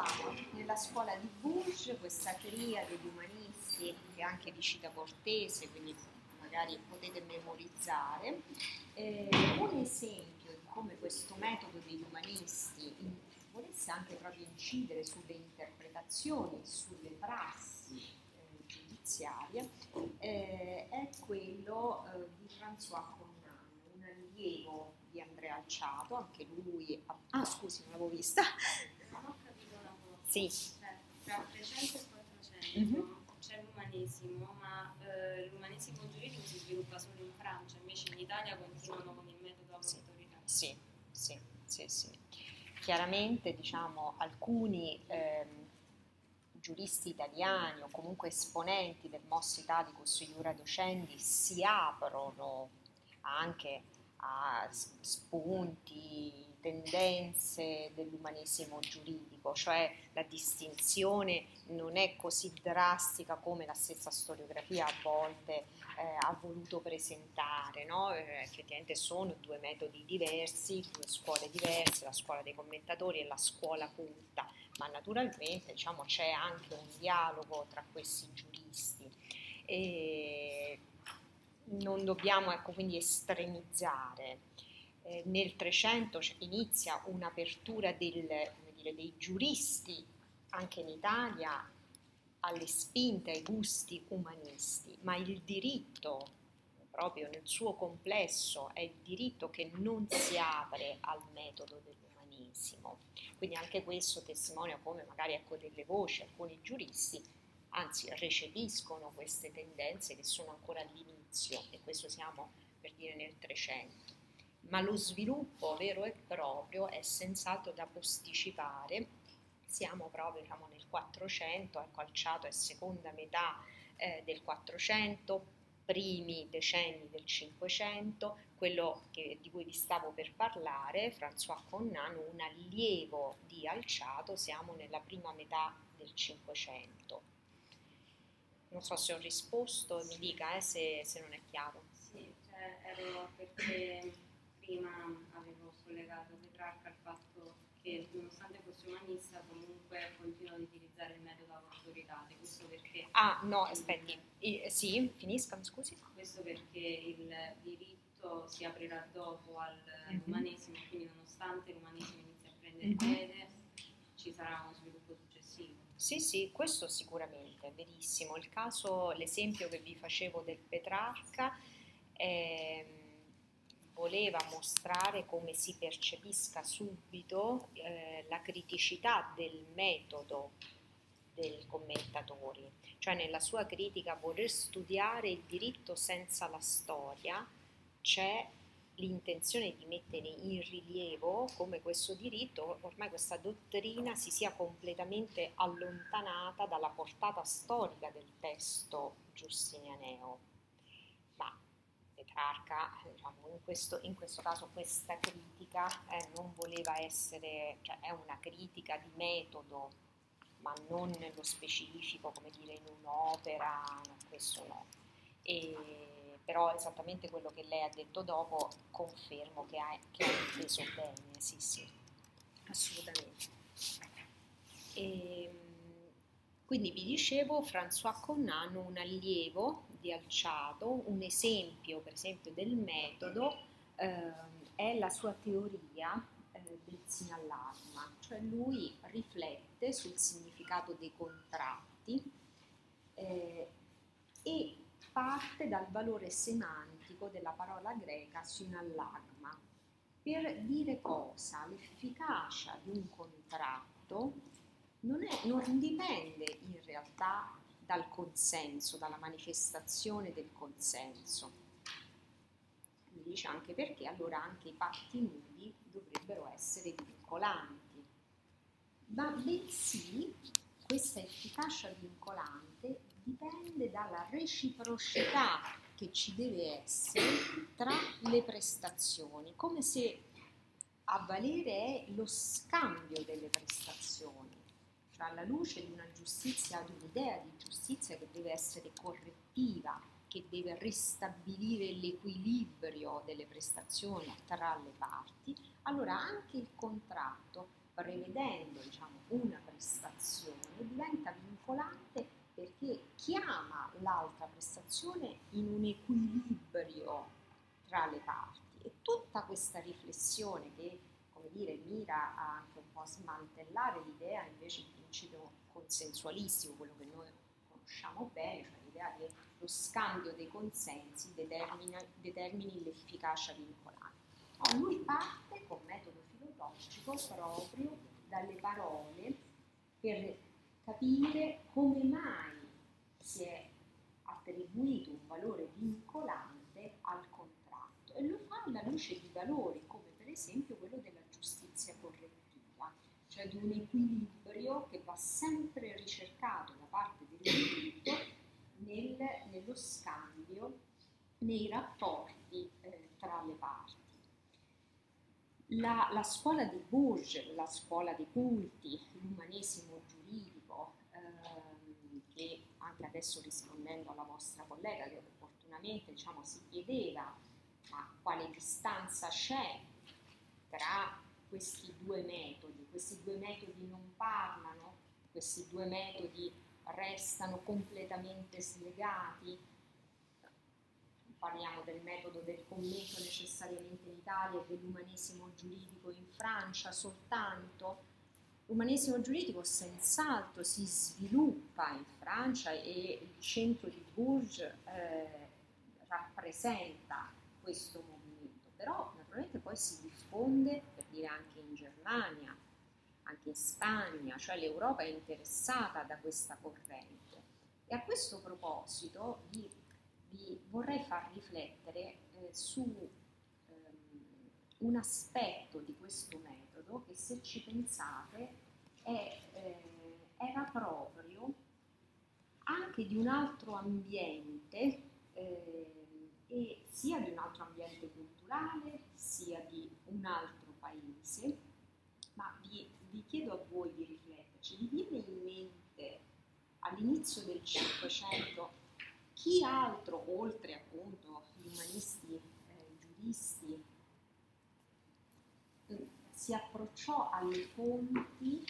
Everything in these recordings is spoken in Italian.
dicevamo, nella scuola di Bourges questa triade di umanisti che anche di Cita Cortese, quindi magari potete memorizzare, eh, un esempio di come questo metodo degli umanisti volesse anche proprio incidere sulle interpretazioni, sulle prassi eh, giudiziarie, eh, è quello eh, di François Connan, un allievo di Andrea Alciato, anche lui... Ah, scusi, non l'avevo vista. Non ho capito la cosa. Sì. Tra 300 e 400 Mhm. c'è l'umanesimo, ma eh, l'umanesimo giuridico si sviluppa solo in Francia, invece in Italia continuano con il metodo a Sì. Sì, sì, sì. Chiaramente, diciamo, alcuni ehm, giuristi italiani o comunque esponenti del Mosso Italicus Iura Docendi si aprono anche a spunti, tendenze dell'umanesimo giuridico, cioè la distinzione non è così drastica come la stessa storiografia a volte eh, ha voluto presentare, no? Eh, effettivamente sono due metodi diversi, due scuole diverse, la scuola dei commentatori e la scuola culta, ma naturalmente diciamo, c'è anche un dialogo tra questi giuristi. E non dobbiamo ecco, quindi estremizzare. Eh, nel 300 c- inizia un'apertura del, dire, dei giuristi anche in Italia alle spinte, ai gusti umanisti, ma il diritto proprio nel suo complesso è il diritto che non si apre al metodo dell'umanesimo. Quindi anche questo testimonia come magari ecco delle voci, alcuni giuristi, anzi recepiscono queste tendenze che sono ancora all'inizio e questo siamo per dire nel 300. Ma lo sviluppo vero e proprio è senz'altro da posticipare siamo proprio diciamo, nel 400, ecco Alciato è seconda metà eh, del 400, primi decenni del 500, quello che- di cui vi stavo per parlare, François Connan, un allievo di Alciato, siamo nella prima metà del 500. Non so se ho risposto, mi dica eh, se, se non è chiaro. Sì, cioè, ero perché prima avevo sollegato Petrarca al fatto che nonostante fosse umanista comunque continua ad utilizzare il metodo autoritate, questo perché, Ah, no, aspetti, I- sì, finisca, mi scusi. questo perché il diritto si aprirà dopo Mhm. all'umanesimo, quindi nonostante l'umanesimo inizi a prendere Mhm. piede, ci sarà uno sviluppo successivo. Sì, sì, questo sicuramente, è verissimo. Il caso, l'esempio che vi facevo del Petrarca ehm, voleva mostrare come si percepisca subito eh, la criticità del metodo dei commentatori, cioè nella sua critica voler studiare il diritto senza la storia c'è l'intenzione di mettere in rilievo come questo diritto, ormai questa dottrina si sia completamente allontanata dalla portata storica del testo giustinianeo. Petrarca, diciamo, in, questo, in questo caso questa critica eh, non voleva essere, cioè è una critica di metodo, ma non nello specifico, come dire, in un'opera, no, questo no. E, però esattamente quello che lei ha detto dopo confermo che ha, che ha inteso bene, sì sì, assolutamente. E, quindi vi dicevo, François Connan, un allievo di Alciato, un esempio per esempio del metodo ehm, è la sua teoria eh, del sinallasma, cioè lui riflette sul significato dei contratti eh, e parte dal valore semantico della parola greca sinallagma per dire cosa? L'efficacia di un contratto non, è- non dipende in realtà dal consenso, dalla manifestazione del consenso. Mi dice anche perché allora anche i patti nudi dovrebbero essere vincolanti, ma bensì questa efficacia vincolante dipende dalla reciprocità che ci deve essere tra le prestazioni, come se a valere è lo scambio delle prestazioni, cioè alla luce di una giustizia, di un'idea di giustizia che deve essere correttiva, che deve ristabilire l'equilibrio delle prestazioni tra le parti, allora anche il contratto prevedendo diciamo, una prestazione, diventa vincolante perché chiama l'altra prestazione in un equilibrio tra le parti. E tutta questa riflessione che come dire, mira un po' smantellare l'idea invece di principio consensualistico, quello che noi conosciamo bene, cioè l'idea che lo scambio dei consensi determini l'efficacia vincolante. No, lui parte con metodo filologico proprio dalle parole per capire come mai si è attribuito un valore vincolante al contratto e lo fa alla luce di valori come per esempio quello della giustizia correttiva, cioè di un equilibrio che va sempre ricercato da parte del diritto nel, nello scambio, nei rapporti eh, tra le parti. La, la, scuola di Bourges, la scuola dei culti, l'umanesimo giuridico, ehm, che anche adesso rispondendo alla vostra collega che opportunamente diciamo, si chiedeva ma quale distanza c'è tra questi due metodi, questi due metodi non parlano, questi due metodi restano completamente slegati. Parliamo del metodo del commento necessariamente in Italia e dell'umanesimo giuridico in Francia soltanto. L'umanesimo giuridico senz'altro si sviluppa in Francia e il centro di Bourges eh, rappresenta questo movimento, però naturalmente poi si diffonde, per dire anche in Germania, anche in Spagna, cioè l'Europa è interessata da questa corrente. E a questo proposito vi, vi vorrei far riflettere eh, su ehm, un aspetto di questo metodo che se ci pensate è, eh, era proprio anche di un altro ambiente eh, e sia di un altro ambiente culturale sia di un altro paese, ma vi vi chiedo a voi di rifletterci, vi viene in mente all'inizio del Cinquecento chi altro, oltre appunto gli umanisti, eh, giuristi, mm, si approcciò alle fonti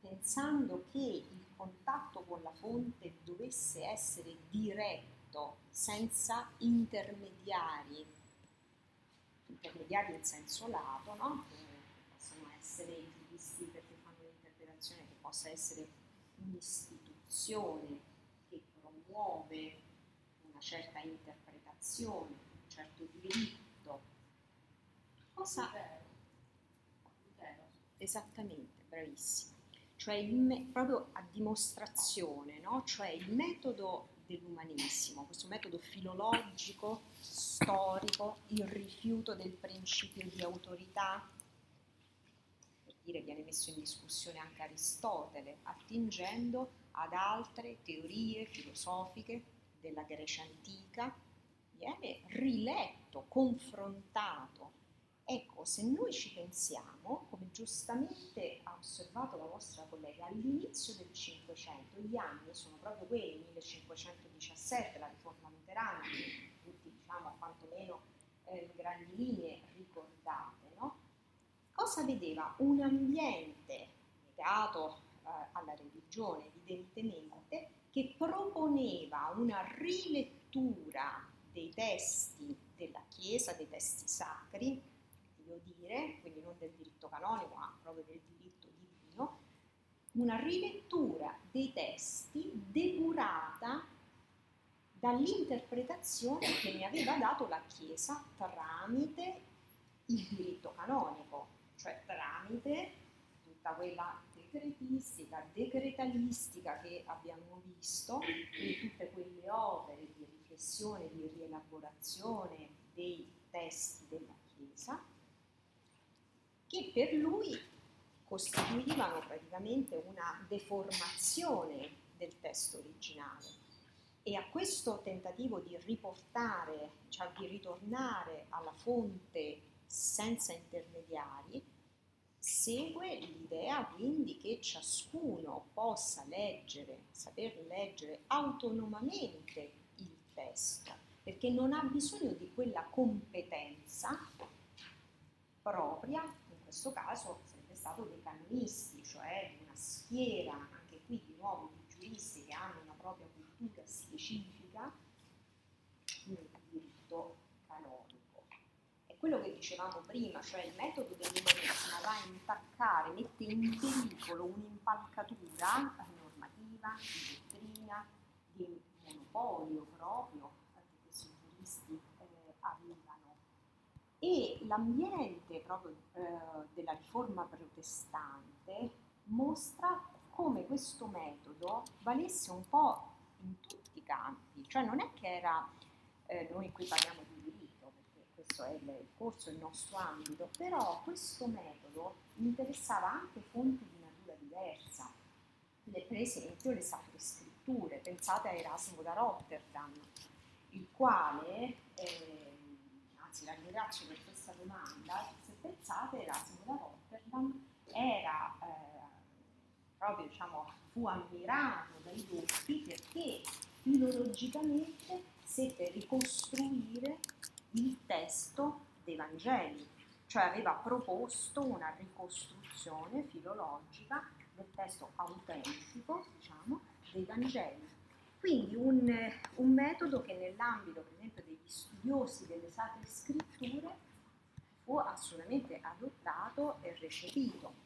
pensando che il contatto con la fonte dovesse essere diretto, senza intermediari, intermediari in senso lato, no? Essere giuristi perché fanno un'interpretazione che possa essere un'istituzione che promuove una certa interpretazione, un certo diritto. Cosa? Esattamente, bravissimo. Cioè il, proprio a dimostrazione, no? cioè il metodo dell'umanesimo, questo metodo filologico, storico, il rifiuto del principio di autorità, dire viene messo in discussione anche Aristotele, attingendo ad altre teorie filosofiche della Grecia antica, viene riletto, confrontato. Ecco, se noi ci pensiamo, come giustamente ha osservato la vostra collega, all'inizio del Cinquecento, gli anni sono proprio quelli, 1517, la riforma luterana, tutti diciamo quantomeno eh, in grandi linee ricordate cosa vedeva? Un ambiente legato eh, alla religione evidentemente che proponeva una rilettura dei testi della Chiesa, dei testi sacri, devo dire, quindi non del diritto canonico ma proprio del diritto divino, una rilettura dei testi depurata dall'interpretazione che ne aveva dato la Chiesa tramite il diritto canonico, cioè tramite tutta quella decretistica, decretalistica che abbiamo visto, e tutte quelle opere di riflessione, di rielaborazione dei testi della Chiesa, che per lui costituivano praticamente una deformazione del testo originale. E a questo tentativo di riportare, cioè di ritornare alla fonte senza intermediari, segue l'idea quindi che ciascuno possa leggere, saper leggere autonomamente il testo, perché non ha bisogno di quella competenza propria, in questo caso sarebbe stato dei canonisti, cioè di una schiera, anche qui di nuovo di giuristi che hanno una propria cultura specifica. Quello che dicevamo prima, cioè il metodo dell'umanesimo va a intaccare, mette in pericolo un'impalcatura normativa, di dottrina, di monopolio proprio che questi giuristi eh, avevano. E l'ambiente proprio eh, della riforma protestante mostra come questo metodo valesse un po' in tutti i campi, cioè non è che era, eh, noi qui parliamo di questo è il, corso, il nostro ambito, però questo metodo interessava anche fonti di natura diversa, le, per esempio le sacre scritture, pensate a Erasmo da Rotterdam, il quale, eh, anzi la ringrazio per questa domanda, se pensate Erasmo da Rotterdam era eh, proprio diciamo, fu ammirato dai doppi perché filologicamente seppe ricostruire il testo dei Vangeli, cioè aveva proposto una ricostruzione filologica del testo autentico diciamo, dei Vangeli. Quindi un, un metodo che nell'ambito per esempio degli studiosi delle sacre scritture fu assolutamente adottato e recepito